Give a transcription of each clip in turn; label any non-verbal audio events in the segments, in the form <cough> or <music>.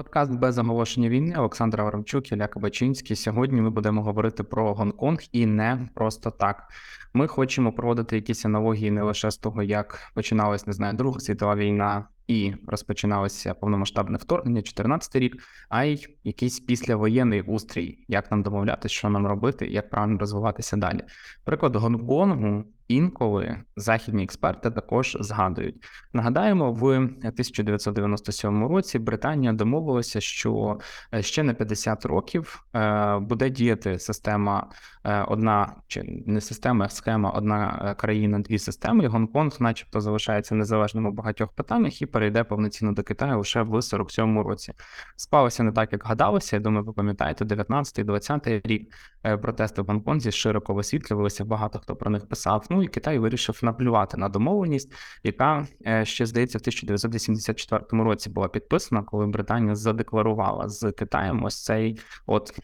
Подкаст без оголошення війни Олександр Аврамчук, Ілля Кабачинський. Сьогодні ми будемо говорити про Гонконг і не просто так. Ми хочемо проводити якісь аналогії не лише з того, як починалась, не знаю, Друга світова війна і розпочиналося повномасштабне вторгнення, 2014 рік, а й якийсь післявоєнний устрій, як нам домовлятися, що нам робити, як правильно розвиватися далі. Приклад Гонконгу інколи західні експерти також згадують. Нагадаємо, в 1997 році Британія домовилася, що е, ще на 50 років е, буде діяти система е, одна чи не система, а схема одна країна, дві системи. і Гонконг, начебто, залишається незалежним у багатьох питаннях і перейде повноцінно до Китаю лише в 47-му році. Спалося не так, як гадалося. Я думаю, ви пам'ятаєте, 19-20 рік протести в Гонконзі широко висвітлювалися. Багато хто про них писав. Ну і Китай вирішив наплювати на домовленість, яка е, ще здається в 1984 році була підписана, коли Британія задекларувала з Китаєм ось цей от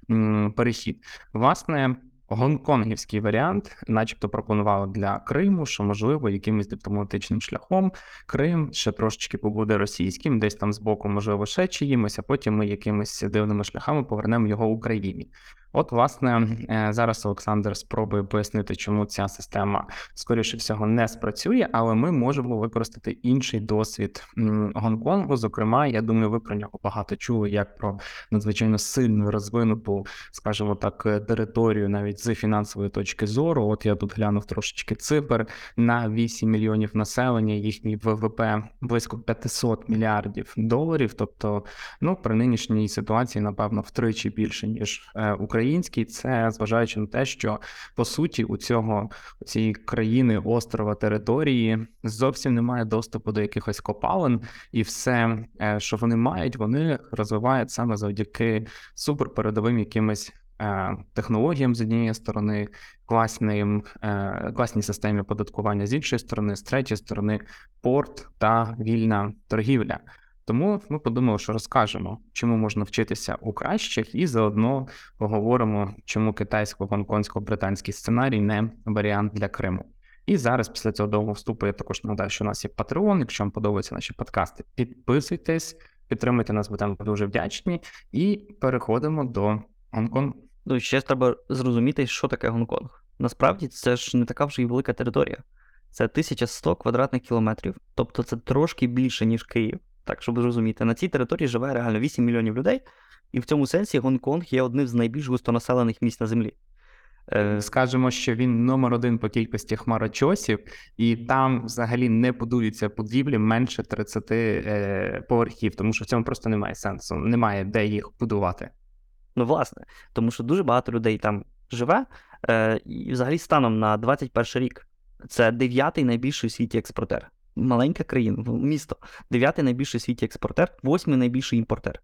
перехід. Власне. Гонконгівський варіант, начебто, пропонували для Криму, що можливо якимось дипломатичним шляхом Крим ще трошечки побуде російським, десь там збоку, можливо, ще чиїмось, а потім ми якимись дивними шляхами повернемо його Україні. От, власне, е, зараз Олександр спробує пояснити, чому ця система, скоріше всього, не спрацює, але ми можемо використати інший досвід Гонконгу. Зокрема, я думаю, ви про нього багато чули, як про надзвичайно сильну розвинуту, скажімо так, територію, навіть з фінансової точки зору. От я тут глянув трошечки цифр на 8 мільйонів населення, їхній ВВП близько 500 мільярдів доларів. Тобто, ну при нинішній ситуації, напевно, втричі більше ніж е, Україна український, це зважаючи на те, що по суті у цього у цієї країни острова території зовсім немає доступу до якихось копалин, і все, е, що вони мають, вони розвивають саме завдяки суперпередовим якимось. Е, технологіям з однієї сторони, класним, е, класній системі податкування з іншої сторони, з третьої сторони, порт та вільна торгівля. Тому ми подумали, що розкажемо, чому можна вчитися у кращих, і заодно поговоримо, чому китайсько-гонконгсько-британський сценарій не варіант для Криму. І зараз, після цього довгого вступу, я також нагадаю, що у нас є Patreon. Якщо вам подобаються наші подкасти, підписуйтесь, підтримуйте нас, будемо дуже вдячні, і переходимо до Гонконгу. Ну, ще треба зрозуміти, що таке Гонконг. Насправді це ж не така вже й велика територія. Це 1100 квадратних кілометрів, тобто це трошки більше, ніж Київ. Так, щоб зрозуміти, на цій території живе реально 8 мільйонів людей, і в цьому сенсі Гонконг є одним з найбільш густонаселених місць на землі. Е, скажемо, що він номер один по кількості хмарочосів, і там взагалі не будуються будівлі менше 30 е, поверхів, тому що в цьому просто немає сенсу, немає де їх будувати. Ну, власне, тому що дуже багато людей там живе, е, і взагалі станом на 21 рік це дев'ятий найбільший у світі експортер маленька країна, місто, дев'ятий найбільший світі експортер, восьмий найбільший імпортер.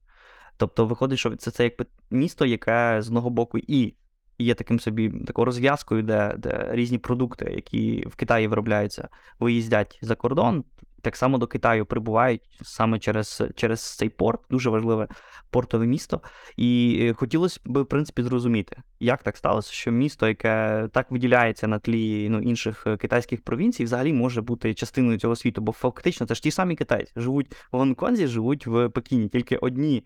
Тобто виходить, що це це якби місто, яке з одного боку і є таким собі такою розв'язкою, де де різні продукти, які в Китаї виробляються, виїздять за кордон, так само до Китаю прибувають саме через через цей порт, дуже важливе портове місто. І е, хотілося б, в принципі, зрозуміти, як так сталося, що місто, яке так виділяється на тлі ну, інших е, китайських провінцій, взагалі може бути частиною цього світу, бо фактично це ж ті самі китайці живуть в Гонконзі, живуть в Пекіні, тільки одні.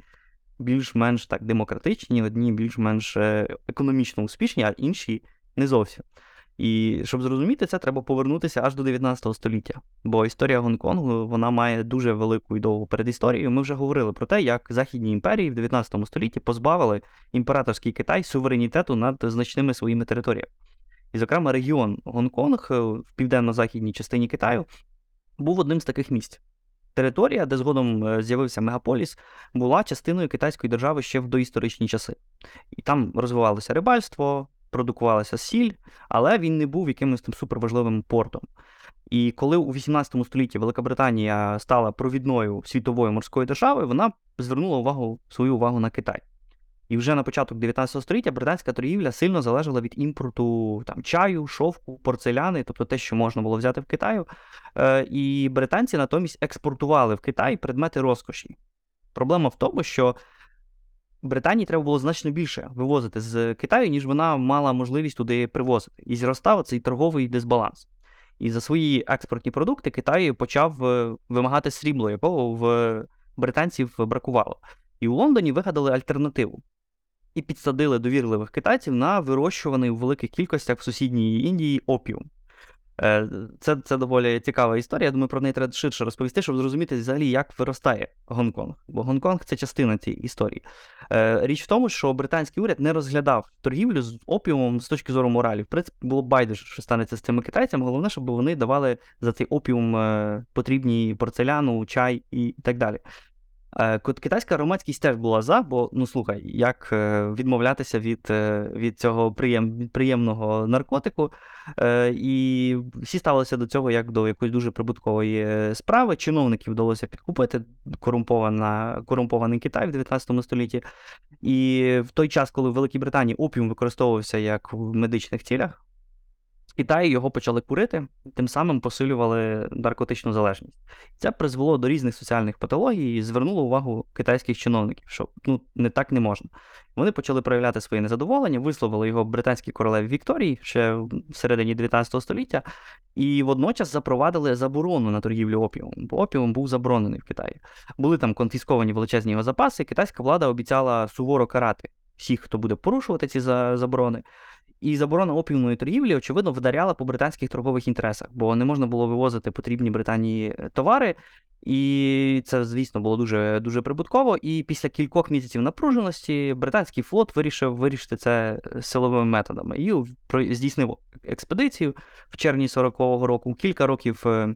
Більш-менш так демократичні, одні більш-менш е, економічно успішні, а інші не зовсім. І щоб зрозуміти це, треба повернутися аж до 19 століття. Бо історія Гонконгу вона має дуже велику і довгу передісторію. Ми вже говорили про те, як західні імперії в 19 столітті позбавили імператорський Китай суверенітету над значними своїми територіями. І, зокрема, регіон Гонконг е, в південно-західній частині Китаю був одним з таких місць. Територія, де згодом е, з'явився мегаполіс, була частиною китайської держави ще в доісторичні часи. І там розвивалося рибальство, продукувалася сіль, але він не був якимось там суперважливим портом. І коли у 18 столітті Велика Британія стала провідною світовою морською державою, вона звернула увагу свою увагу на Китай. І вже на початок 19 століття британська торгівля сильно залежала від імпорту там, чаю, шовку, порцеляни, тобто те, що можна було взяти в Китаю. Е, І британці натомість експортували в Китай предмети розкоші. Проблема в тому, що Британії треба було значно більше вивозити з Китаю, ніж вона мала можливість туди привозити. І зростав цей торговий дисбаланс. І за свої експортні продукти Китай почав е, вимагати срібло, якого в британців бракувало. І у Лондоні вигадали альтернативу і підсадили довірливих китайців на вирощуваний у великих кількостях в сусідній Індії опіум. Е, це це доволі цікава історія. Я думаю, про неї треба ширше розповісти, щоб зрозуміти взагалі, як виростає Гонконг. Бо Гонконг це частина цієї історії. Е, річ в тому, що британський уряд не розглядав торгівлю з опіумом з точки зору моралі. В принципі, було байдуже, що станеться з цими китайцями. Головне, щоб вони давали за цей опіум е, потрібні порцеляну, чай і так далі. Е, китайська громадськість теж була за, бо ну слухай, як е, відмовлятися від е, від цього приєм, приємного наркотику. І всі ставилися до цього як до якоїсь дуже прибуткової справи. Чиновників вдалося підкупити корумпована, корумпований Китай в 19 столітті. І в той час, коли в Великій Британії опіум використовувався як в медичних цілях. Китаї його почали курити, тим самим посилювали наркотичну залежність. Це призвело до різних соціальних патологій і звернуло увагу китайських чиновників, що ну не так не можна. Вони почали проявляти своє незадоволення, висловили його британській королеві Вікторії ще в середині 19 століття, і водночас запровадили заборону на торгівлю опіумом, бо опіум був заборонений в Китаї. Були там конфісковані величезні його запаси. Китайська влада обіцяла суворо карати всіх, хто буде порушувати ці заборони. І заборона опіумної торгівлі, очевидно, вдаряла по британських торгових інтересах, бо не можна було вивозити потрібні Британії е, товари. І це, звісно, було дуже дуже прибутково. І після кількох місяців напруженості британський флот вирішив вирішити це е, силовими методами і здійснив експедицію в червні 40-го року. Кілька років е,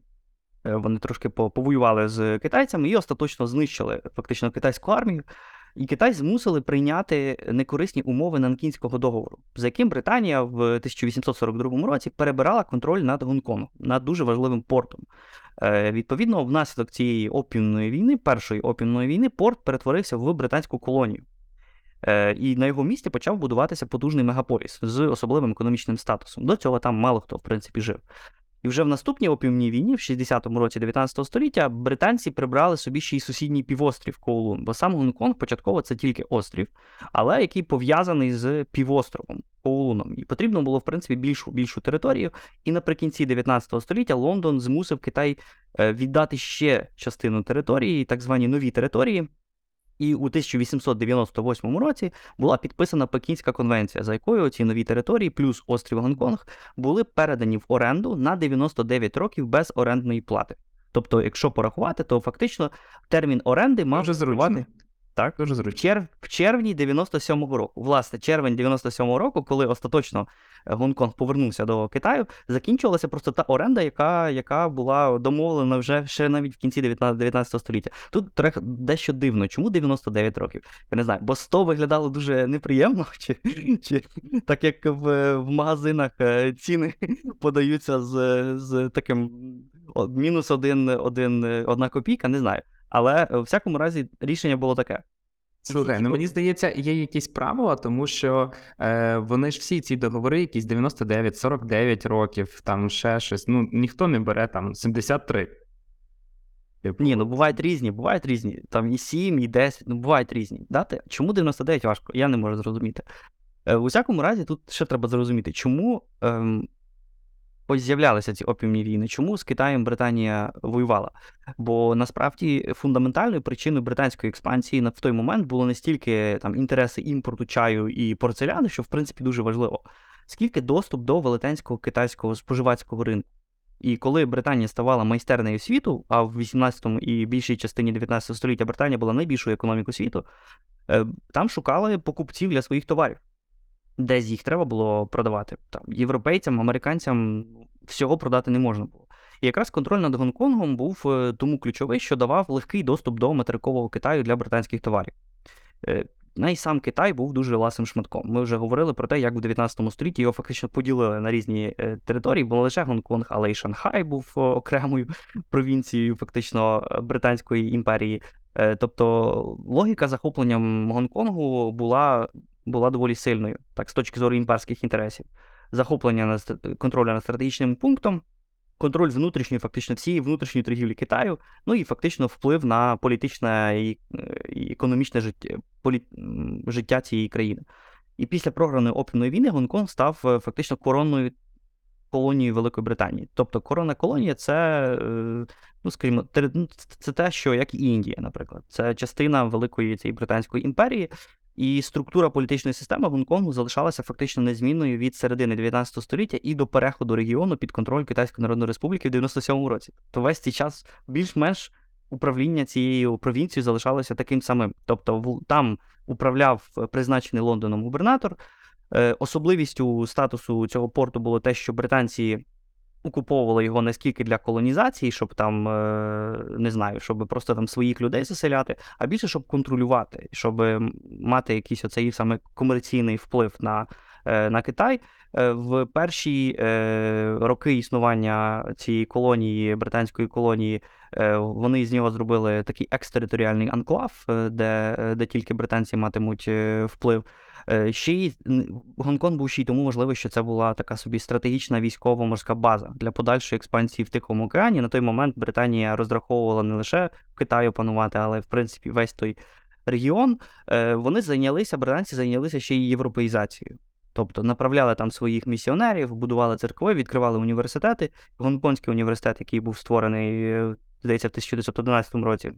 вони трошки повоювали з китайцями і остаточно знищили фактично китайську армію і Китай змусили прийняти некорисні умови Нанкінського договору, за яким Британія в 1842 році перебирала контроль над Гонконгом, над дуже важливим портом. Е, Відповідно, внаслідок цієї опівної війни, першої опівної війни, порт перетворився в британську колонію. Е, І на його місці почав будуватися потужний мегаполіс з особливим економічним статусом. До цього там мало хто в принципі жив. І вже в наступній опівній війні, в 60-му році 19 століття, британці прибрали собі ще й сусідній півострів Коулун, бо сам Гонконг початково це тільки острів, але який пов'язаний з півостровом Коулуном. І потрібно було, в принципі, більшу більшу територію. І наприкінці 19 століття Лондон змусив Китай е, віддати ще частину території, так звані нові території. І у 1898 році була підписана Пекінська конвенція, за якою ці нові території, плюс острів Гонконг, були передані в оренду на 99 років без орендної плати. Тобто, якщо порахувати, то фактично термін оренди мав зрухувати. Так, дуже зручно. В, в червні 97-го року. Власне, червень 97-го року, коли остаточно е, Гонконг повернувся до Китаю, закінчувалася просто та оренда, яка яка була домовлена вже ще навіть в кінці 19, 19 століття. Тут трек дещо дивно. Чому 99 років? Я не знаю, бо 100 виглядало дуже неприємно, <laughs> чи чи так як в в магазинах е, ціни <laughs> подаються з з таким мінус один, один, одна копійка, не знаю. Але в всякому разі рішення було таке. Слухай, ну мені здається, є якісь правила, тому що е, вони ж всі ці договори, якісь 99, 49 років, там ще щось. Ну ніхто не бере там 73. Типу. Ні, ну бувають різні, бувають різні. Там і 7, і 10, ну бувають різні. Дати? Чому 99 важко? Я не можу зрозуміти. Е, У всякому разі, тут ще треба зрозуміти, чому ем, ось з'являлися ці опіумні війни. Чому з Китаєм Британія воювала? Бо насправді фундаментальною причиною британської експансії в той момент було не стільки там інтереси імпорту чаю і порцеляни, що в принципі дуже важливо, скільки доступ до велетенського китайського споживацького ринку. І коли Британія ставала майстернею світу, а в 18 і більшій частині 19 століття Британія була найбільшою економікою світу, е, там шукали покупців для своїх товарів десь їх треба було продавати. Там Європейцям, американцям всього продати не можна було. І якраз контроль над Гонконгом був е, тому ключовий, що давав легкий доступ до материкового Китаю для британських товарів. Е, Най сам Китай був дуже ласим шматком. Ми вже говорили про те, як у 19 столітті його фактично поділили на різні е, території, бо не лише Гонконг, але й Шанхай був окремою <laughs> провінцією, фактично британської імперії. Тобто логіка захоплення Гонконгу була була доволі сильною, так, з точки зору імперських інтересів. Захоплення на контролю над стратегічним пунктом, контроль внутрішньої, фактично всієї внутрішньої торгівлі Китаю, ну і фактично вплив на політичне і, економічне життя, полі, життя цієї країни. І після програної опівної війни Гонконг став е, фактично коронною колонією Великої Британії. Тобто корона колонія це, е, ну скажімо, ну, це те, що як і Індія, наприклад, це частина великої цієї британської імперії. І структура політичної системи Гонконгу залишалася фактично незмінною від середини 19 століття і до переходу регіону під контроль Китайської Народної Республіки в 97-му році. То весь цей час більш-менш управління цією провінцією залишалося таким самим. Тобто, там управляв призначений Лондоном губернатор. Е, особливістю статусу цього порту було те, що британці окуповували його не скільки для колонізації, щоб там е, не знаю, щоб просто там своїх людей заселяти, а більше щоб контролювати, щоб мати якийсь оцей саме комерційний вплив на, на Китай. В перші роки існування цієї колонії, британської колонії, вони з нього зробили такий екстериторіальний анклав, де де тільки британці матимуть вплив. Е, ще й Гонконг був ще й тому можливо, що це була така собі стратегічна військово-морська база для подальшої експансії в Тихому океані. На той момент Британія розраховувала не лише в Китаї опанувати, але в принципі весь той регіон. Е, вони зайнялися, британці зайнялися ще й європеїзацією. Тобто направляли там своїх місіонерів, будували церкви, відкривали університети. Гонконгський університет, який був створений, е, здається, в 1911 році,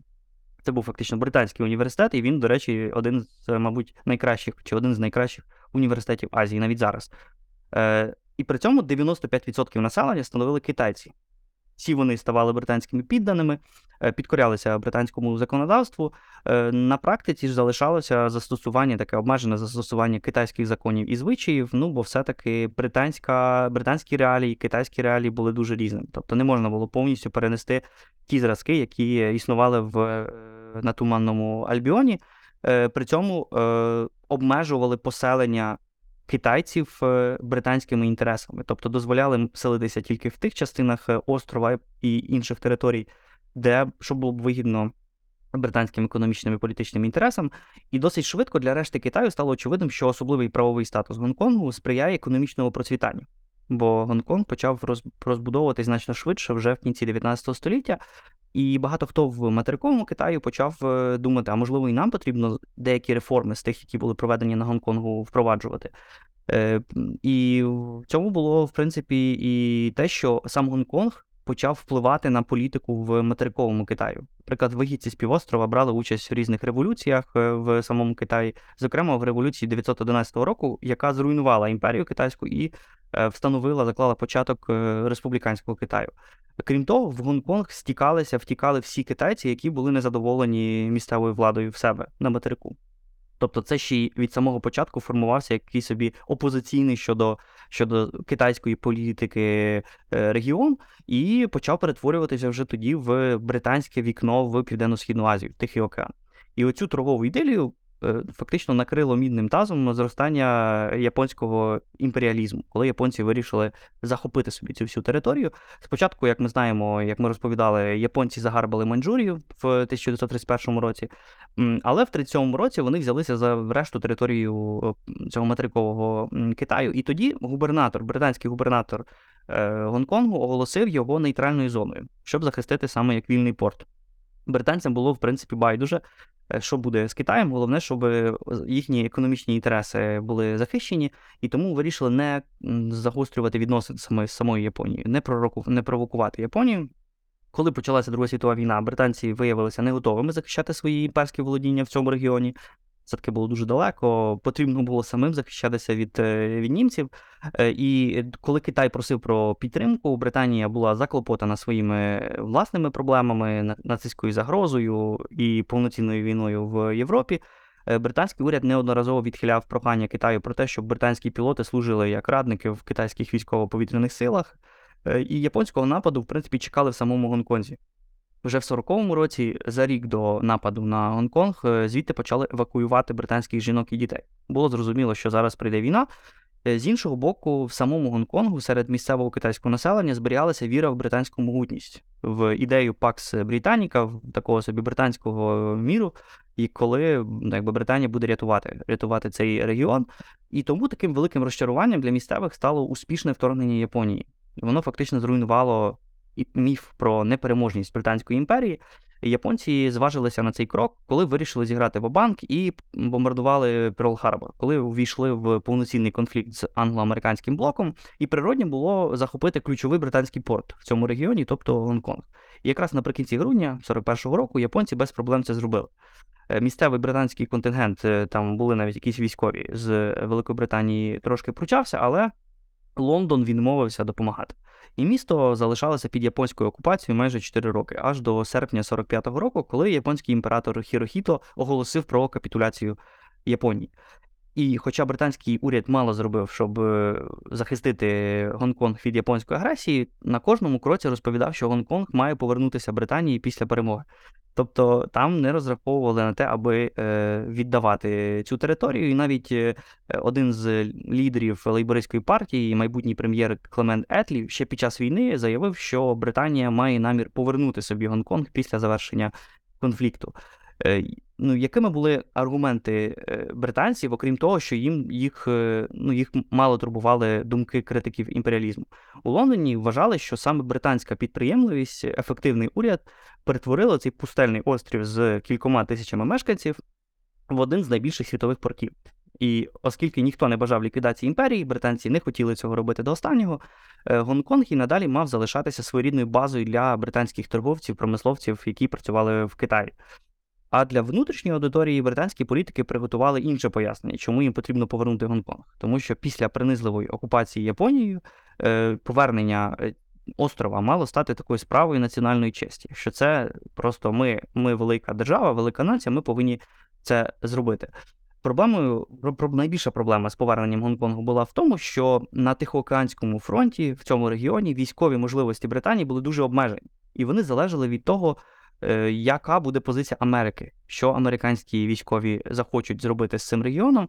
це був фактично британський університет, і він, до речі, один з, мабуть, найкращих чи один з найкращих університетів Азії навіть зараз. Е, І при цьому 95% населення становили китайці. Всі вони ставали британськими підданими, е, підкорялися британському законодавству. Е, на практиці ж залишалося застосування, таке обмежене застосування китайських законів і звичаїв. Ну, бо все-таки британська, британські реалії, китайські реалії були дуже різними. Тобто не можна було повністю перенести ті зразки, які існували в, е, на Туманному Альбіоні. При цьому обмежували поселення китайців е, британськими інтересами, тобто дозволяли селитися тільки в тих частинах е, острова і інших територій, де що було б вигідно британським економічним і політичним інтересам. І досить швидко для решти Китаю стало очевидним, що особливий правовий статус Гонконгу сприяє економічному процвітанню. Бо Гонконг почав розбудовуватись значно швидше вже в кінці 19 століття, і багато хто в материковому Китаї почав е, думати, а можливо, і нам потрібно деякі реформи з тих, які були проведені на Гонконгу, впроваджувати. Е, і в цьому було, в принципі, і те, що сам Гонконг почав впливати на політику в материковому Китаю. Наприклад, вихідці з півострова брали участь в різних революціях е, в самому Китаї, зокрема в революції 911 року, яка зруйнувала імперію китайську і встановила, заклала початок республіканського Китаю. Крім того, в Гонконг стікалися, втікали всі китайці, які були незадоволені місцевою владою в себе на материку. Тобто, це ще й від самого початку формувався якийсь собі опозиційний щодо щодо китайської політики е, регіон, і почав перетворюватися вже тоді в британське вікно в Південно-Східну Азію, Тихий океан. І оцю торгову ідею фактично накрило мідним тазом зростання японського імперіалізму, коли японці вирішили захопити собі цю всю територію. Спочатку, як ми знаємо, як ми розповідали, японці загарбали Маньчжурію в 1931 році, але в 1937 році вони взялися за решту територію цього материкового Китаю. І тоді губернатор, британський губернатор е, Гонконгу оголосив його нейтральною зоною, щоб захистити саме як вільний порт. Британцям було в принципі байдуже, Е, що буде з Китаєм. Головне, щоб е, їхні економічні інтереси були захищені, і тому вирішили не загострювати відносини саме з самою Японією, не пророку, не провокувати Японію. Коли почалася Друга світова війна, британці виявилися не готовими захищати свої імперські володіння в цьому регіоні все таки було дуже далеко. Потрібно було самим захищатися від е, від німців. Е, і коли Китай просив про підтримку, Британія була заклопотана своїми власними проблемами, нацистською загрозою і повноцінною війною в Європі. Е, британський уряд неодноразово відхиляв прохання Китаю про те, щоб британські пілоти служили як радники в китайських військово-повітряних силах. І японського нападу, в принципі, чекали в самому Гонконзі. Вже в 40-му році, за рік до нападу на Гонконг, е, звідти почали евакуювати британських жінок і дітей. Було зрозуміло, що зараз прийде війна. Е, з іншого боку, в самому Гонконгу серед місцевого китайського населення зберігалася віра в британську могутність, в ідею Пакс Британіка, такого собі британського міру, і коли ну, якби Британія буде рятувати рятувати цей регіон. І тому таким великим розчаруванням для місцевих стало успішне вторгнення Японії. Воно фактично зруйнувало міф про непереможність Британської імперії. японці зважилися на цей крок, коли вирішили зіграти ва-банк і бомбардували Перл-Харбор, коли увійшли в повноцінний конфлікт з англо-американським блоком, і природнім було захопити ключовий британський порт в цьому регіоні, тобто Гонконг. І якраз наприкінці грудня 41-го року японці без проблем це зробили. Е, місцевий британський контингент, е, там були навіть якісь військові з Великобританії трошки пручався, але Лондон відмовився допомагати. І місто залишалося під японською окупацією майже 4 роки, аж до серпня 45-го року, коли японський імператор Хірохіто оголосив про капітуляцію Японії. І хоча британський уряд мало зробив, щоб е, захистити Гонконг від японської агресії, на кожному кроці розповідав, що Гонконг має повернутися Британії після перемоги. Тобто там не розраховували на те, аби е, віддавати цю територію. І навіть е, один з лідерів лейбористської партії, майбутній прем'єр Клемент Етлі, ще під час війни заявив, що Британія має намір повернути собі Гонконг після завершення конфлікту. Е, ну, якими були аргументи е, британців, окрім того, що їм їх е, ну, їх мало турбували думки критиків імперіалізму у Лондоні? Вважали, що саме британська підприємливість, ефективний уряд перетворили цей пустельний острів з кількома тисячами мешканців в один з найбільших світових портів. І оскільки ніхто не бажав ліквідації імперії, британці не хотіли цього робити до останнього, Гонконг і надалі мав залишатися своєрідною базою для британських торговців, промисловців, які працювали в Китаї. А для внутрішньої аудиторії британські політики приготували інше пояснення, чому їм потрібно повернути Гонконг. Тому що після принизливої окупації Японією е, повернення е, острова мало стати такою справою національної честі. Що це просто ми, ми велика держава, велика нація, ми повинні це зробити. Проблемою найбільша проблема з поверненням Гонконгу була в тому, що на Тихоокеанському фронті в цьому регіоні військові можливості Британії були дуже обмежені, і вони залежали від того. Е, яка буде позиція Америки, що американські військові захочуть зробити з цим регіоном,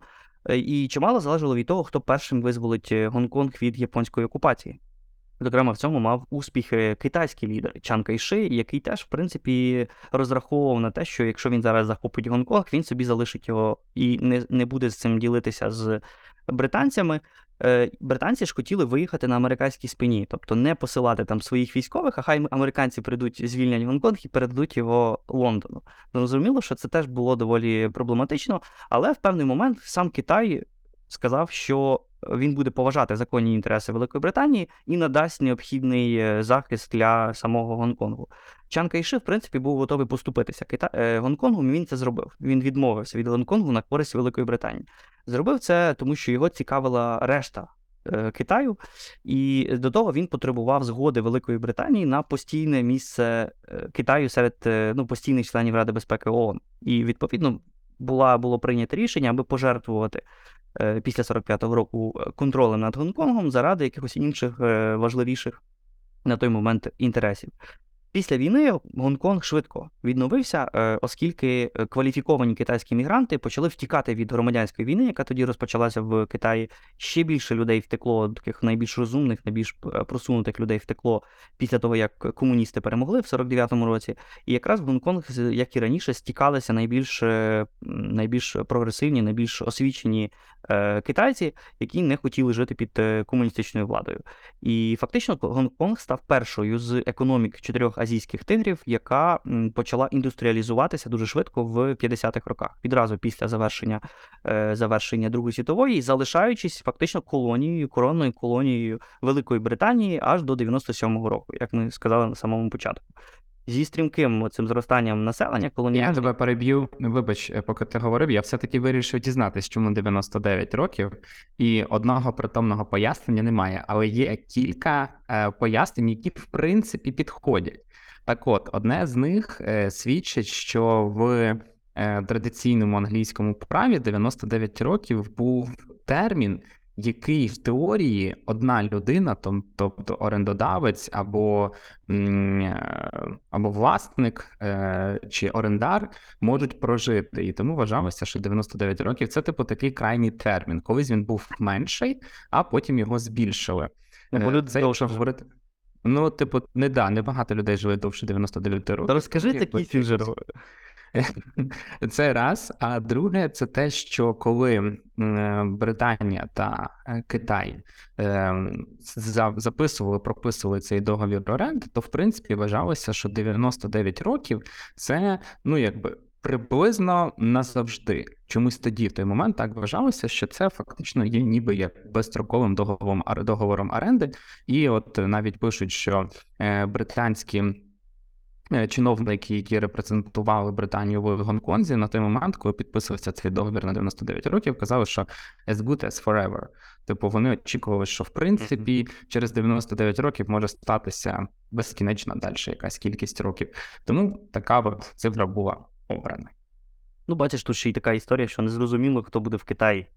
е, і чимало залежало від того, хто першим визволить е, Гонконг від японської окупації. Зокрема, в цьому мав успіхи китайський лідер Чан Кайши, який теж, в принципі, розраховував на те, що якщо він зараз захопить Гонконг, він собі залишить його і не не буде з цим ділитися з британцями. Е, британці ж хотіли виїхати на американській спині, тобто не посилати там своїх військових, а хай американці прийдуть звільнять Гонконг і передадуть його Лондону. Зрозуміло, що це теж було доволі проблематично, але в певний момент сам Китай сказав, що він буде поважати законні інтереси Великої Британії і надасть необхідний е, захист для самого Гонконгу. Чан Кайши, в принципі, був готовий поступитися Кита... Е, Гонконгу. Він це зробив. Він відмовився від Гонконгу на користь Великої Британії. Зробив це, тому що його цікавила решта. Е, Китаю, і до того він потребував згоди Великої Британії на постійне місце Китаю серед ну, постійних членів Ради безпеки ООН. І відповідно була було прийнято рішення, аби пожертвувати Е, після 45-го року е, контролем над Гонконгом заради якихось інших е, важливіших на той момент інтересів. Після війни Гонконг швидко відновився, е, оскільки е, кваліфіковані китайські мігранти почали втікати від громадянської війни, яка тоді розпочалася в Китаї. Ще більше людей втекло, таких найбільш розумних, найбільш е, просунутих людей втекло після того, як комуністи перемогли в 49-му році. І якраз в Гонконг, як і раніше, стікалися найбільш найбільш прогресивні, найбільш освічені китайці, які не хотіли жити під комуністичною владою. І фактично Гонконг став першою з економік чотирьох азійських тигрів, яка почала індустріалізуватися дуже швидко в 50-х роках, відразу після завершення е, завершення Другої світової, залишаючись фактично колонією, коронною колонією Великої Британії аж до 97-го року, як ми сказали на самому початку. Зі стрімким цим зростанням населення колонії. Я тебе переб'ю. Вибач, е, поки ти говорив, я все-таки вирішив дізнатися, чому 99 років, і одного притомного пояснення немає, але є кілька е, пояснень, які в принципі підходять. Так от, одне з них е, свідчить, що в традиційному англійському праві 99 років був термін, який в теорії одна людина, тобто орендодавець або е, або власник чи орендар, можуть прожити. І тому вважалося, що 99 років це типу такий крайній термін. Колись він був менший, а потім його збільшили. Це, якщо говорити. Ну, типу, не да, не багато людей живе довше 99 років. Та розкажи такі. Це раз. А друге, це те, що коли Британія та е, Китай ем, записували, прописували цей договір оренди, то в принципі вважалося, що 99 років це ну якби. Приблизно назавжди чомусь тоді в той момент так вважалося, що це фактично є ніби як безстроковим договором договором оренди, і от навіть пишуть, що е, британські Е, чиновники, які репрезентували Британію в Гонконзі, на той момент, коли підписувався цей договір на 99 років, казали, що as good as forever. Типу, вони очікували, що в принципі через 99 років може статися безкінечно далі якась кількість років. Тому така от цифра була обрана. Ну, бачиш, тут ще й така історія, що не зрозуміло, хто буде в Китаї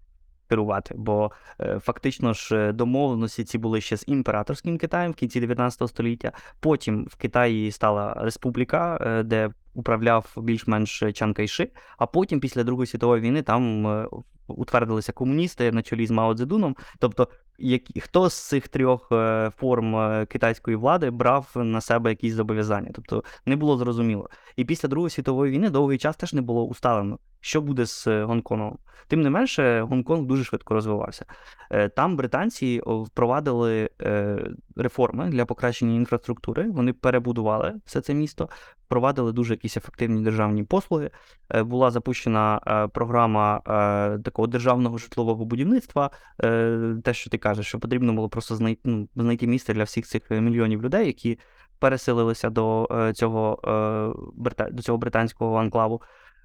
керувати. Бо е, фактично ж е, домовленості ці були ще з імператорським Китаєм в кінці 19 століття. Потім в Китаї стала республіка, е, де управляв більш-менш Чан Кайши, а потім, після Другої світової війни, там утвердилися комуністи на чолі з Мао Цзедуном. Тобто, які, хто з цих трьох форм китайської влади брав на себе якісь зобов'язання? Тобто не було зрозуміло. І після Другої світової війни довгий час теж не було усталено, що буде з е, Гонконгом. Тим не менше, Гонконг дуже швидко розвивався. Там британці впровадили реформи для покращення інфраструктури. Вони перебудували все це місто, впровадили дуже якісь ефективні державні послуги. Була запущена програма такого державного житлового будівництва. Те, що ти кажеш, що потрібно було просто знайти ну, знайти місце для всіх цих мільйонів людей, які переселилися до е, цього е, до цього британського анклаву.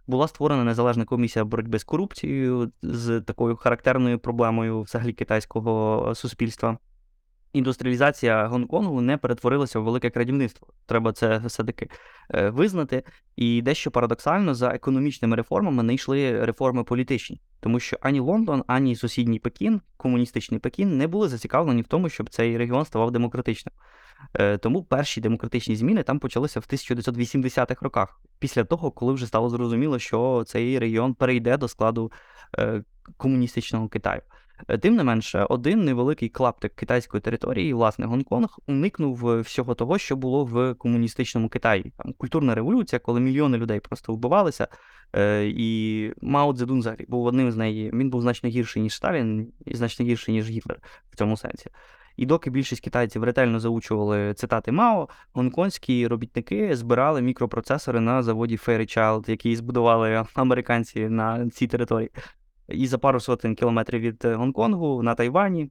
Була створена незалежна комісія боротьби з корупцією з такою характерною проблемою взагалі китайського суспільства. Індустріалізація Гонконгу не перетворилася в велике крадівництво. Треба це все-таки е, визнати. І дещо парадоксально за економічними реформами не йшли реформи політичні, тому що ані Лондон, ані сусідній Пекін, комуністичний Пекін, не були зацікавлені в тому, щоб цей регіон ставав демократичним. Е, тому перші демократичні зміни там почалися в 1980-х роках, після того, коли вже стало зрозуміло, що цей регіон перейде до складу е, комуністичного Китаю. Е, тим не менше, один невеликий клаптик китайської території, власне, Гонконг, уникнув всього того, що було в комуністичному Китаї. Там культурна революція, коли мільйони людей просто вбивалися. І Мао Цзедун взагалі був одним з неї. Він був значно гірший, ніж Сталін, і значно гірший, ніж Гітлер в цьому сенсі. І доки більшість китайців ретельно заучували цитати Мао, гонконгські робітники збирали мікропроцесори на заводі Fairchild, який збудували американці на цій території. І за пару сотень кілометрів від Гонконгу на Тайвані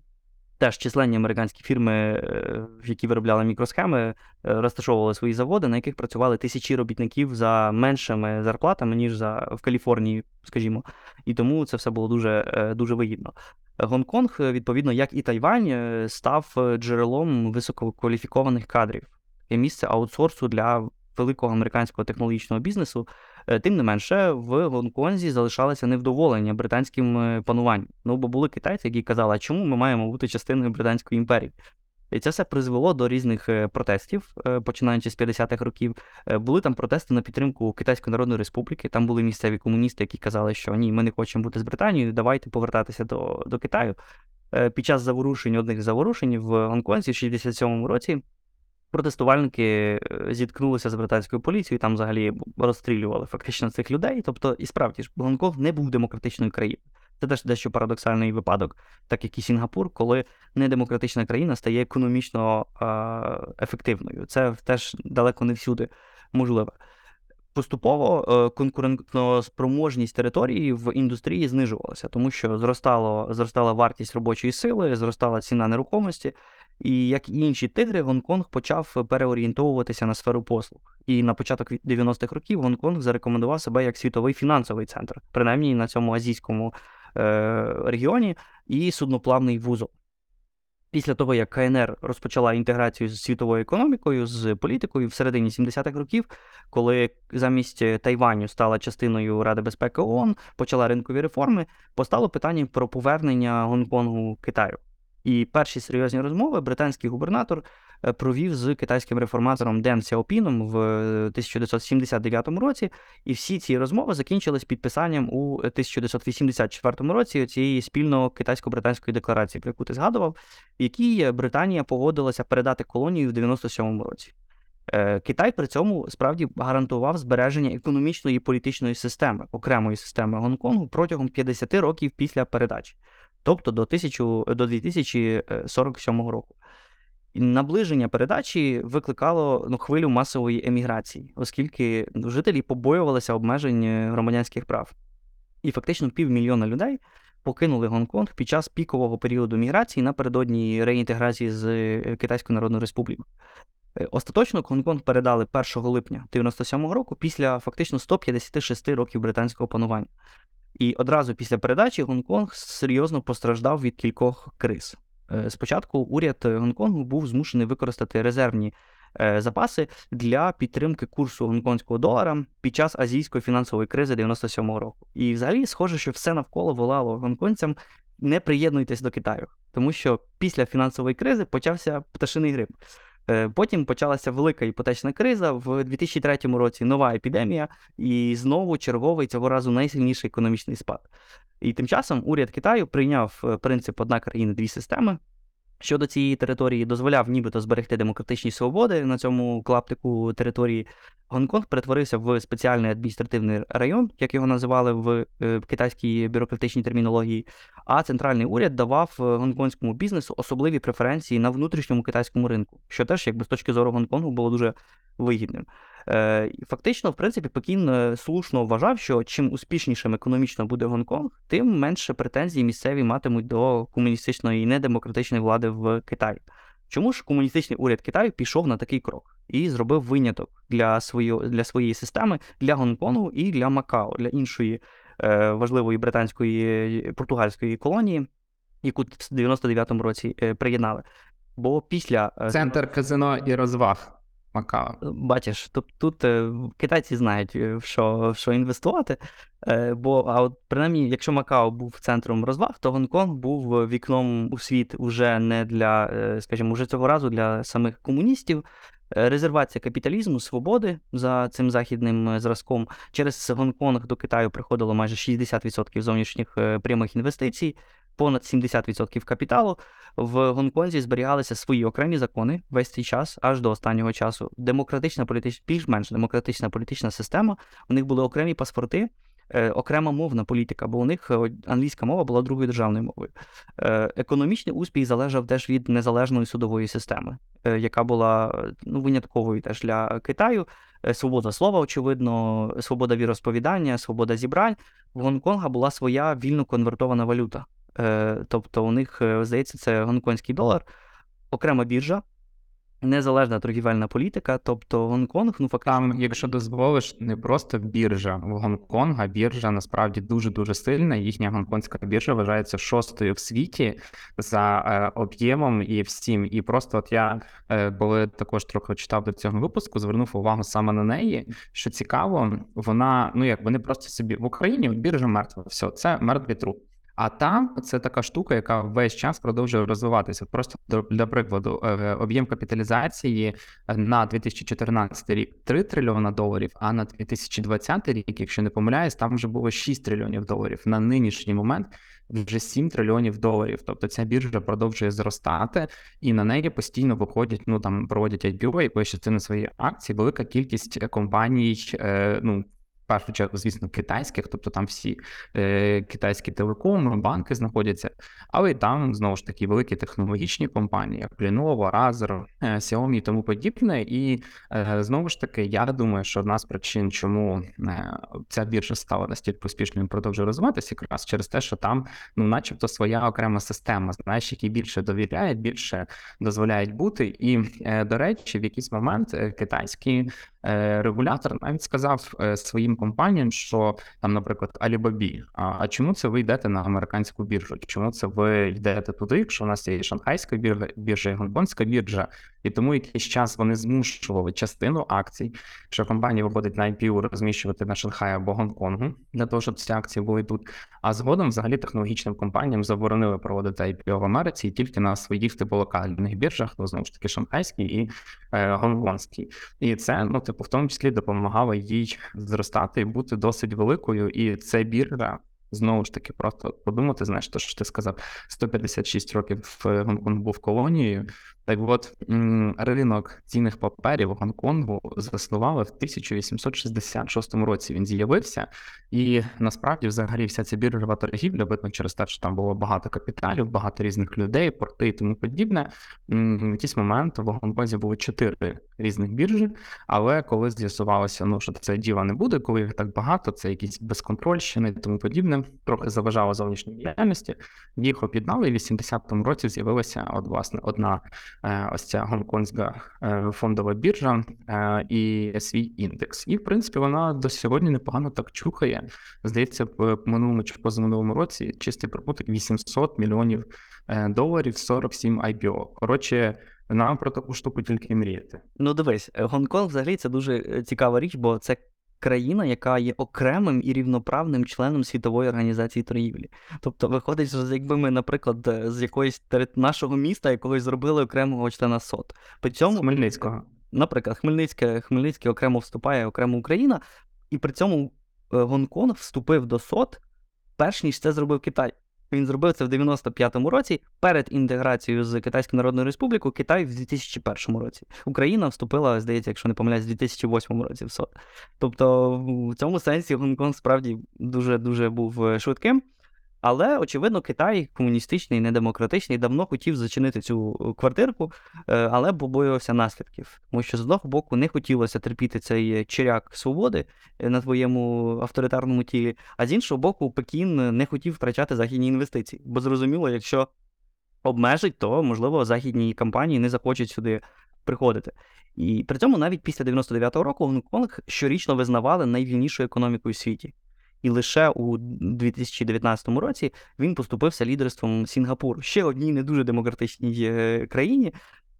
Теж численні американські фірми, е, які виробляли мікросхеми, е, розташовували свої заводи, на яких працювали тисячі робітників за меншими зарплатами, ніж за в Каліфорнії, скажімо. І тому це все було дуже, е, дуже вигідно. Гонконг, відповідно, як і Тайвань, став джерелом висококваліфікованих кадрів. Є місце аутсорсу для великого американського технологічного бізнесу. Е, тим не менше, в Гонконзі залишалося невдоволення британським е, пануванням. Ну бо були китайці, які казали, а чому ми маємо бути частиною Британської імперії. І це все призвело до різних е, протестів, починаючи з 50-х років. Були там протести на підтримку Китайської Народної Республіки. Там були місцеві комуністи, які казали, що ні, ми не хочемо бути з Британією, давайте повертатися до до Китаю. Під час заворушень, одних заворушень в Гонконзі в 67-му році протестувальники е, зіткнулися з британською поліцією, там взагалі розстрілювали фактично цих людей. Тобто, і справді ж Гонконг не був демократичною країною. Це теж дещо парадоксальний випадок, так як і Сінгапур, коли недемократична країна стає економічно ефективною. Це теж далеко не всюди можливе. Поступово е, конкурентноспроможність території в індустрії знижувалася, тому що зростало, зростала вартість робочої сили, зростала ціна нерухомості, і як і інші тигри, Гонконг почав переорієнтовуватися на сферу послуг. І на початок 90-х років Гонконг зарекомендував себе як світовий фінансовий центр, принаймні на цьому азійському е, регіоні, і судноплавний вузол. Після того, як КНР розпочала інтеграцію з світовою економікою, з політикою в середині 70-х років, коли замість Тайваню стала частиною Ради безпеки ООН, почала ринкові реформи, постало питання про повернення Гонконгу Китаю. І перші серйозні розмови британський губернатор е, провів з китайським реформатором Ден Сяопіном в 1979 році. І всі ці розмови закінчились підписанням у 1984 році цієї спільно китайсько-британської декларації, про яку ти згадував, в якій Британія погодилася передати колонію в 97-му році. Е, Китай при цьому справді гарантував збереження економічної і політичної системи, окремої системи Гонконгу протягом 50 років після передачі, тобто до 1000, до 2047 року. Наближення передачі викликало ну, хвилю масової еміграції, оскільки жителі побоювалися обмежень е, громадянських прав. І фактично півмільйона людей покинули Гонконг під час пікового періоду міграції напередодні реінтеграції з е, Китайською Народною Республікою. Е, Остаточно Гонконг передали 1 липня 97-го року після фактично 156 років британського панування. І одразу після передачі Гонконг серйозно постраждав від кількох криз. Е, Спочатку уряд Гонконгу був змушений використати резервні е, запаси для підтримки курсу гонконгського долара під час азійської фінансової кризи 97-го року. І взагалі схоже, що все навколо волало гонконгцям не приєднуйтесь до Китаю, тому що після фінансової кризи почався пташиний грип. Е, Потім почалася велика іпотечна криза. В 2003 році нова епідемія, і знову черговий цього разу найсильніший економічний спад. І тим часом уряд Китаю прийняв е, принцип одна країна, дві системи. Щодо цієї території дозволяв нібито зберегти демократичні свободи на цьому клаптику території. Гонконг перетворився в спеціальний адміністративний район, як його називали в е, китайській бюрократичній термінології. А центральний уряд давав е, гонконгському бізнесу особливі преференції на внутрішньому китайському ринку, що теж, якби з точки зору Гонконгу, було дуже вигідним. Е, Фактично, в принципі, Пекін е, слушно вважав, що чим успішнішим економічно буде Гонконг, тим менше претензій місцеві матимуть до комуністичної і недемократичної влади в Китаї. Чому ж комуністичний уряд Китаю пішов на такий крок і зробив виняток для своєї, для своєї системи для Гонконгу і для Макао, для іншої е, важливої британської португальської колонії, яку в 99-му році е, приєднали. Бо після Центр казино і розваг Макао. Бачиш, тобто тут е, китайці знають, е, в що, в що інвестувати. Е, бо, а от принаймні, якщо Макао був центром розваг, то Гонконг був вікном у світ уже не для, е, скажімо, уже цього разу для самих комуністів. Е, Резервація капіталізму, свободи за цим західним е, зразком. Через Гонконг до Китаю приходило майже 60% зовнішніх е, прямих інвестицій, понад 70% капіталу. В Гонконзі зберігалися свої окремі закони весь цей час, аж до останнього часу. Демократична політична, більш-менш демократична політична система. У них були окремі паспорти, е, окрема мовна політика, бо у них е, англійська мова була другою державною мовою. Е, економічний успіх залежав теж від незалежної судової системи, яка була ну, винятковою теж для Китаю. Свобода слова, очевидно, свобода віросповідання, свобода зібрань. В Гонконга була своя вільно конвертована валюта. Е, Тобто у них, е, здається, це гонконгський долар, окрема біржа, незалежна торгівельна політика. Тобто Гонконг, ну фактично. Там, якщо дозволиш, не просто біржа в Гонконга, біржа насправді дуже дуже сильна. Їхня гонконгська біржа вважається шостою в світі за е, об'ємом і всім. І просто от я е, коли також трохи читав до цього випуску, звернув увагу саме на неї. Що цікаво, вона ну як вони просто собі в Україні біржа мертва. Все, це мертвий труп. А там це така штука, яка весь час продовжує розвиватися. Просто для прикладу, е, об'єм капіталізації е, на 2014 рік 3 трильйона доларів, а на 2020 рік, якщо не помиляюсь, там вже було 6 трильйонів доларів. На нинішній момент вже 7 трильйонів доларів. Тобто ця біржа продовжує зростати, і на неї постійно виходять, ну там проводять IPO, якоїсь частини своєї акції, велика кількість компаній, е, ну. Першу чергу, звісно, китайських, тобто там всі е, китайські телекоми, банки знаходяться, але й там знову ж таки великі технологічні компанії, як Lenovo, Razer, е, Xiaomi і тому подібне. І е, знову ж таки, я думаю, що одна з причин, чому е, ця біржа стала настільки успішною, і продовжує розвиватися, якраз через те, що там, ну, начебто, своя окрема система, знаєш, які більше довіряють, більше дозволяють бути. І, е, до речі, в якийсь момент е, китайський е, регулятор навіть сказав е, своїм компаніям, що там, наприклад, Alibaba, а чому це ви йдете на американську біржу? Чому це ви йдете туди, якщо у нас є і шанхайська біржа, біржа і гонконгська біржа? І тому якийсь час вони змушували частину акцій, що компанія виходить на IPO розміщувати на Шанхаї або Гонконгу для того, щоб ці акції були тут. А згодом, взагалі, технологічним компаніям заборонили проводити IPO в Америці і тільки на своїх типу локальних біржах, ну знову ж таки, шанхайській і е, гонконгській. І це, ну, типу, в тому числі допомагало їй зростати і бути досить великою. І це біржа. Знову ж таки, просто подумати, знаєш, то що ти сказав, 156 років в Гонконг був колонією. Так от, ринок цінних паперів Гонконгу заснували в 1866 році. Він з'явився, і насправді, взагалі, вся ця біржова торгівля, видно через те, що там було багато капіталів, багато різних людей, порти і тому подібне. В якийсь момент в Гонконзі було чотири різних біржі, але коли з'ясувалося, ну що це діла не буде, коли їх так багато, це якісь безконтрольщини і тому подібне, трохи заважало зовнішній діяльності. Їх об'єднали, і в 80-му році з'явилася от власне одна. Е, ось ця гонконгська е, фондова біржа е, і свій індекс. І в принципі вона до сьогодні непогано так чухає. Здається, в минулому чи позаминулому році чистий прибуток 800 мільйонів доларів, 47 IPO. Коротше. Нам про таку штуку тільки мріяти. Ну дивись, Гонконг взагалі це дуже цікава річ, бо це країна, яка є окремим і рівноправним членом світової організації торгівлі. Тобто, виходить, що якби ми, наприклад, з якоїсь нашого міста якогось зробили окремого члена СОТ. При цьому Хмельницького. Наприклад, Хмельницьке, Хмельницький окремо вступає, окремо Україна, і при цьому е, Гонконг вступив до СОТ, перш ніж це зробив Китай. Він зробив це в 95-му році перед інтеграцією з Китайською Народною Республікою Китай в 2001 році. Україна вступила, здається, якщо не помиляюсь, в 2008 році в СОТ. Тобто, в цьому сенсі Гонконг справді дуже дуже був е, швидким. Але, очевидно, Китай комуністичний, недемократичний, давно хотів зачинити цю е, квартирку, е, але побоювався наслідків. Тому що з одного боку не хотілося терпіти цей черяк свободи е, на твоєму авторитарному тілі, а з іншого боку, Пекін не хотів втрачати західні інвестиції. Бо зрозуміло, якщо обмежить, то можливо західні компанії не захочуть сюди приходити. І при цьому навіть після 99-го року Гонконг щорічно визнавали найвільнішою економікою у світі і лише у 2019 році він поступився лідерством Сінгапуру, ще одній не дуже демократичній е, країні.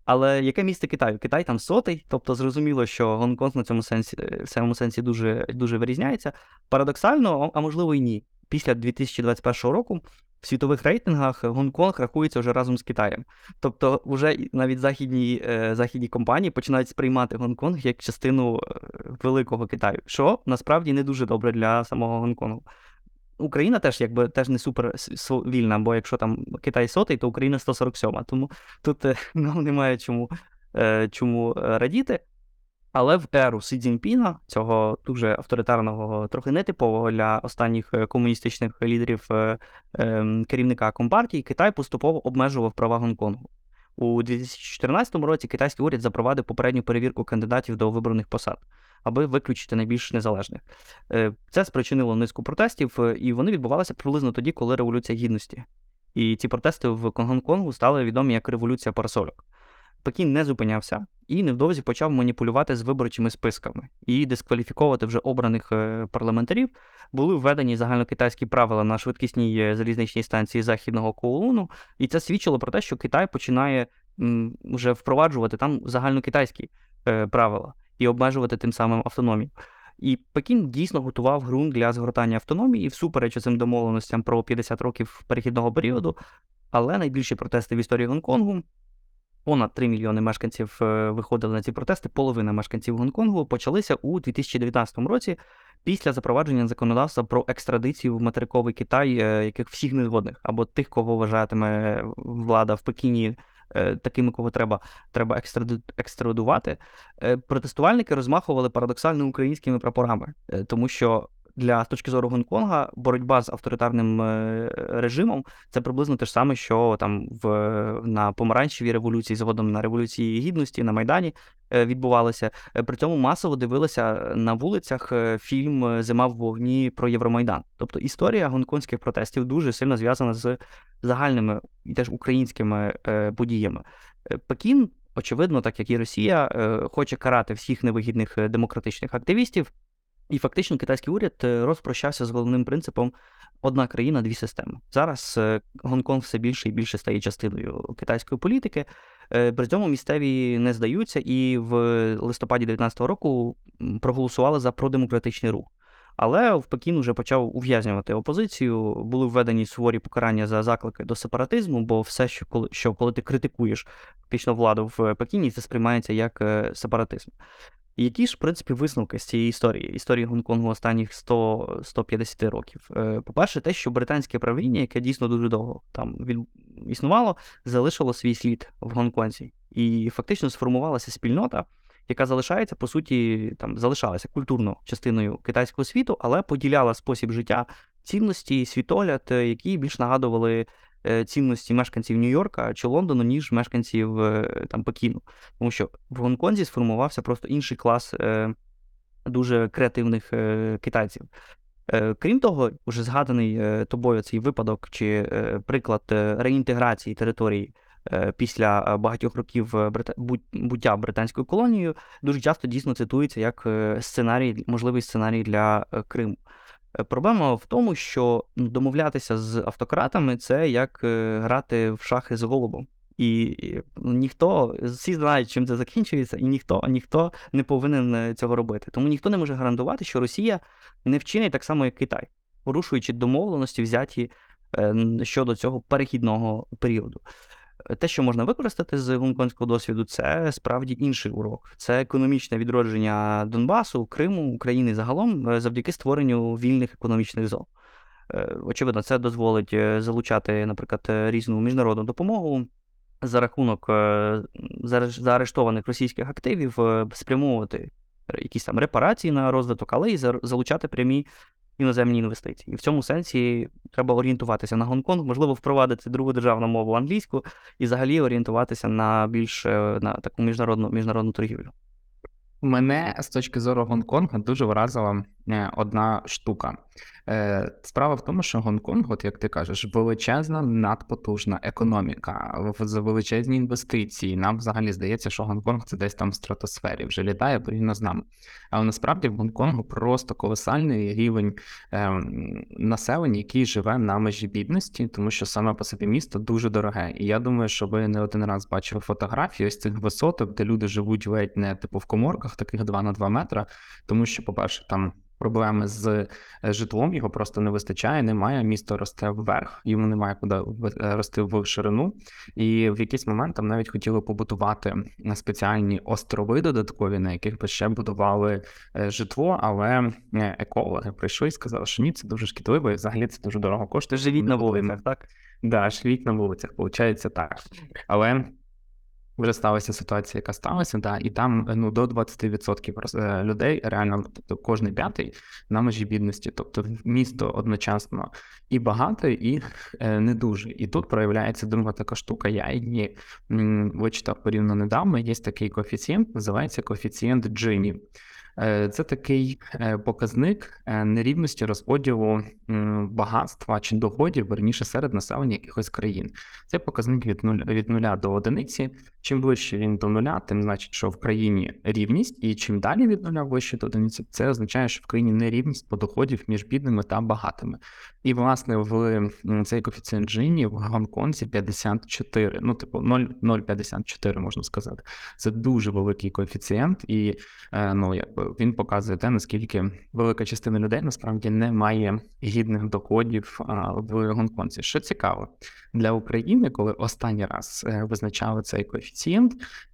Але яке місце Китаю? Китай там сотий, тобто зрозуміло, що Гонконг на цьому сенсі е, в цьому сенсі дуже дуже вирізняється. Парадоксально, а можливо і ні. Після 2021 року в світових рейтингах Гонконг рахується вже разом з Китаєм. Тобто, вже навіть західні е, західні компанії починають сприймати Гонконг як частину е, великого Китаю, що насправді не дуже добре для самого Гонконгу. Україна теж якби теж не супер вільна, бо якщо там Китай сотий, то Україна 147. Тому тут <laughs> нам немає чому, чому радіти. Але в еру Сі Цзіньпіна, цього дуже авторитарного, трохи нетипового для останніх е, комуністичних лідерів е, ем, керівника компартії, Китай поступово обмежував права Гонконгу. У 2014 році китайський уряд запровадив попередню перевірку кандидатів до вибраних посад, аби виключити найбільш незалежних. Е, це спричинило низку протестів, і вони відбувалися приблизно тоді, коли революція гідності. І ці протести в Гонконгу стали відомі як революція парасольок. Пекін не зупинявся і невдовзі почав маніпулювати з виборчими списками і дискваліфіковувати вже обраних е, парламентарів. Були введені загальнокитайські правила на швидкісній е, залізничній станції західного Коулуну, і це свідчило про те, що Китай починає вже впроваджувати там загальнокитайські е, правила і обмежувати тим самим автономію. І Пекін дійсно готував ґрунт для згортання автономії і всупереч цим домовленостям про 50 років перехідного періоду. Але найбільші протести в історії Гонконгу Понад 3 мільйони мешканців е, виходили на ці протести. Половина мешканців Гонконгу почалися у 2019 році після запровадження законодавства про екстрадицію в материковий Китай, е, яких всіх незгодних або тих, кого вважатиме влада в Пекіні. Е, такими, кого треба треба екстрадувати. Протестувальники розмахували парадоксально українськими прапорами, тому що для з точки зору Гонконга боротьба з авторитарним е, режимом це приблизно те ж саме, що там в на помаранчевій революції, згодом на революції гідності на Майдані е, відбувалося. Е, при цьому масово дивилися на вулицях фільм Зима в вогні про Євромайдан. Тобто історія гонконгських протестів дуже сильно зв'язана з загальними і теж українськими подіями. Пекін. Очевидно, так як і Росія, хоче карати всіх невигідних демократичних активістів, і фактично китайський уряд е, розпрощався з головним принципом одна країна, дві системи. Зараз е, Гонконг все більше і більше стає частиною китайської політики. Е, при цьому місцеві не здаються, і в листопаді 2019 року проголосували за продемократичний рух. Але в Пекін вже почав ув'язнювати опозицію, були введені суворі покарання за заклики до сепаратизму, бо все, що коли що коли ти критикуєш фактично владу в Пекіні, це сприймається як сепаратизм. Які ж, в принципі, висновки з цієї історії, історії Гонконгу останніх 100-150 років? Е, по-перше, те, що британське правління, яке дійсно дуже довго там існувало, залишило свій слід в Гонконзі. І фактично сформувалася спільнота, яка залишається, по суті, там залишалася культурно частиною китайського світу, але поділяла спосіб життя, цінності, світогляд, е, які більш нагадували цінності мешканців Нью-Йорка чи Лондону, ніж мешканців е, там Пекіну. Тому що в Гонконзі сформувався просто інший клас дуже креативних китайців. Крім того, вже згаданий тобою цей випадок чи приклад реінтеграції території після багатьох років буття британською колонією, дуже часто дійсно цитується як сценарій, можливий сценарій для Криму. Е, проблема в тому, що домовлятися з автократами це як е, грати в шахи з голубом. І ну, ніхто, всі знають, чим це закінчується, і ніхто ніхто не повинен е, цього робити. Тому ніхто не може гарантувати, що Росія не вчинить так само, як Китай, порушуючи домовленості, взяті щодо цього перехідного періоду. Те, що можна використати з гонконгського досвіду, це справді інший урок. Це економічне відродження Донбасу, Криму, України загалом е, завдяки створенню вільних економічних зон. Е, очевидно, це дозволить е, залучати, наприклад, різну міжнародну допомогу за рахунок заарештованих російських активів, спрямовувати якісь там репарації на розвиток, але й залучати прямі іноземні інвестиції. І в цьому сенсі треба орієнтуватися на Гонконг, можливо, впровадити другу державну мову англійську і взагалі орієнтуватися на більш е, на таку міжнародну міжнародну торгівлю. Мене з точки зору Гонконга дуже вразила е, одна штука. Е, справа в тому, що Гонконг, от як ти кажеш, величезна надпотужна економіка, з величезні інвестиції. Нам взагалі здається, що Гонконг це десь там в стратосфері, вже літає порівняно з нами. Але насправді в Гонконгу просто колосальний рівень е, населення, який живе на межі бідності, тому що саме по собі місто дуже дороге. І я думаю, що ви не один раз бачили фотографії ось цих висоток, де люди живуть ледь не типу в коморках, таких 2 на 2 метра, тому що, по-перше, там проблеми з е, житлом, його просто не вистачає, немає. Місто росте вверх, йому немає куди е, рости в ширину. І в якийсь момент там навіть хотіли побудувати спеціальні острови додаткові, на яких би ще будували е, житло, але екологи прийшли і сказали, що ні, це дуже шкідливо, і взагалі це дуже дорого коштує. Живіть на вулицях, так? Да, живіть на вулицях, виходить так. Але вже сталася ситуація, яка сталася, да, і там ну до 20% е, людей реально, тобто кожний п'ятий на межі бідності, тобто місто одночасно і багате, і е, не дуже. І тут проявляється друга така штука. Я її вичитав порівняно недавно. Є такий коефіцієнт, називається коефіцієнт Джині. Е, це такий е, показник е, нерівності розподілу багатства чи доходів верніше серед населення якихось країн. Це показник від нуля від нуля до одиниці. Чим ближче він до нуля, тим значить, що в країні рівність, і чим далі від нуля вище до одиниці, це означає, що в країні нерівність по доходів між бідними та багатими. І власне в цей коефіцієнт Джині в Гонконзі 54, ну типу 0,54 можна сказати. Це дуже великий коефіцієнт, і ну якби він показує те, наскільки велика частина людей насправді не має гідних доходів в Гонконзі. Що цікаво для України, коли останній раз е, визначали цей коефіцієнт,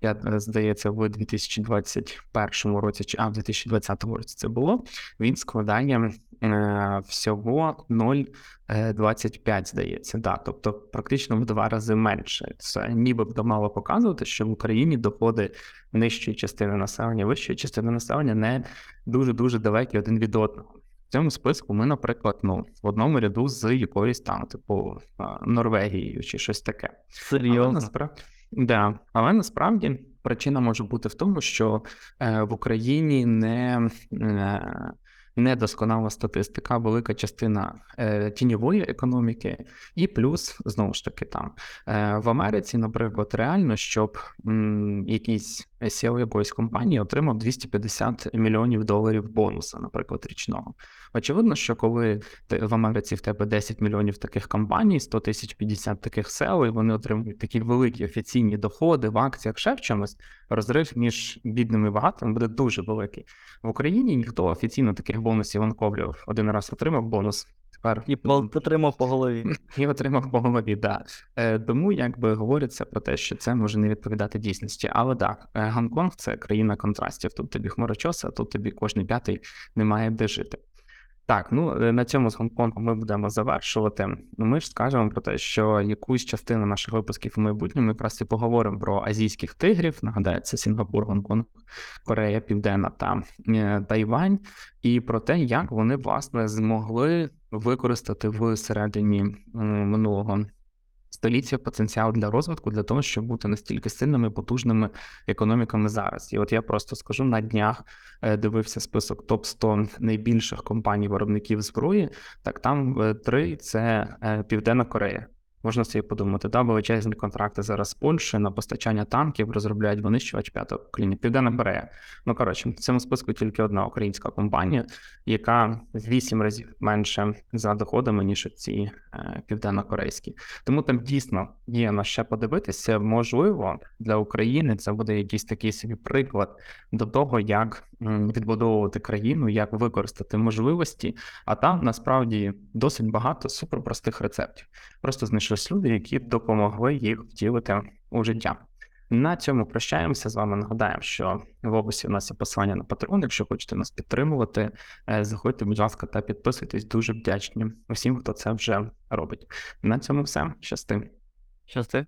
я е, здається, в 2021 році чи а в 2020 році це було. Він складає е, всього 0,25, здається, да, тобто практично в два рази менше. Це ніби б мало показувати, що в Україні доходи нижчої частини населення, вищої частини населення не дуже дуже далекі один від одного. В цьому списку ми, наприклад, ну в одному ряду з якоюсь там, типу Норвегією чи щось таке. Серйозно? Насправді, да, але насправді причина може бути в тому, що е, в Україні не е, недосконала статистика, велика частина е, тіньової економіки, і плюс знову ж таки там в Америці, наприклад, реально, щоб м, якийсь SEO якоїсь компанії отримав 250 мільйонів доларів бонуса, наприклад, річного. Очевидно, що коли ти в Америці в тебе 10 мільйонів таких компаній, 100 тисяч 50 таких SEO, і вони отримують такі великі офіційні доходи в акціях, ще в чомусь, розрив між бідними і багатими буде дуже великий. В Україні ніхто офіційно таких бонусів анковлював. Один раз отримав бонус. Тепер і отримав по голові. <laughs> І отримав по голові, да. Е, Тому якби говориться про те, що це може не відповідати дійсності. Але так, е, Гонконг це країна контрастів. Тут тобі хмарочоса, тут тобі кожен п'ятий не має де жити. Так, ну е, на цьому з Гонконгом ми будемо завершувати. Ну, Ми ж скажемо про те, що якусь частину наших випусків у майбутньому якраз і поговоримо про азійських тигрів. Нагадаю, це Сінгапур, Гонконг, Корея, Південна та е, Тайвань, і про те, як вони власне змогли використати в середині минулого століття потенціал для розвитку для того, щоб бути настільки сильними, потужними економіками зараз. І от я просто скажу на днях е, дивився список топ 100 найбільших компаній виробників зброї. Так там е, три це е, Південна Корея. Можна собі подумати, да, величезні контракти зараз з Польщею на постачання танків розробляють винищувач п'ятого покоління. Південна Корея. Ну коротше, в цьому списку тільки одна українська компанія, яка в вісім разів менше за доходами, ніж ці е, південно-корейські. Тому там дійсно є на що подивитися. Можливо, для України це буде якийсь такий собі приклад до того, як відбудовувати країну, як використати можливості. А там насправді досить багато суперпростих рецептів. Просто знайшлись люди, які допомогли їх втілити у життя. На цьому прощаємося з вами. Нагадаємо, що в описі у нас є посилання на Patreon. Якщо хочете нас підтримувати, е, заходьте, будь ласка, та підписуйтесь. Дуже вдячні усім, хто це вже робить. На цьому все. Щасти. Щасти.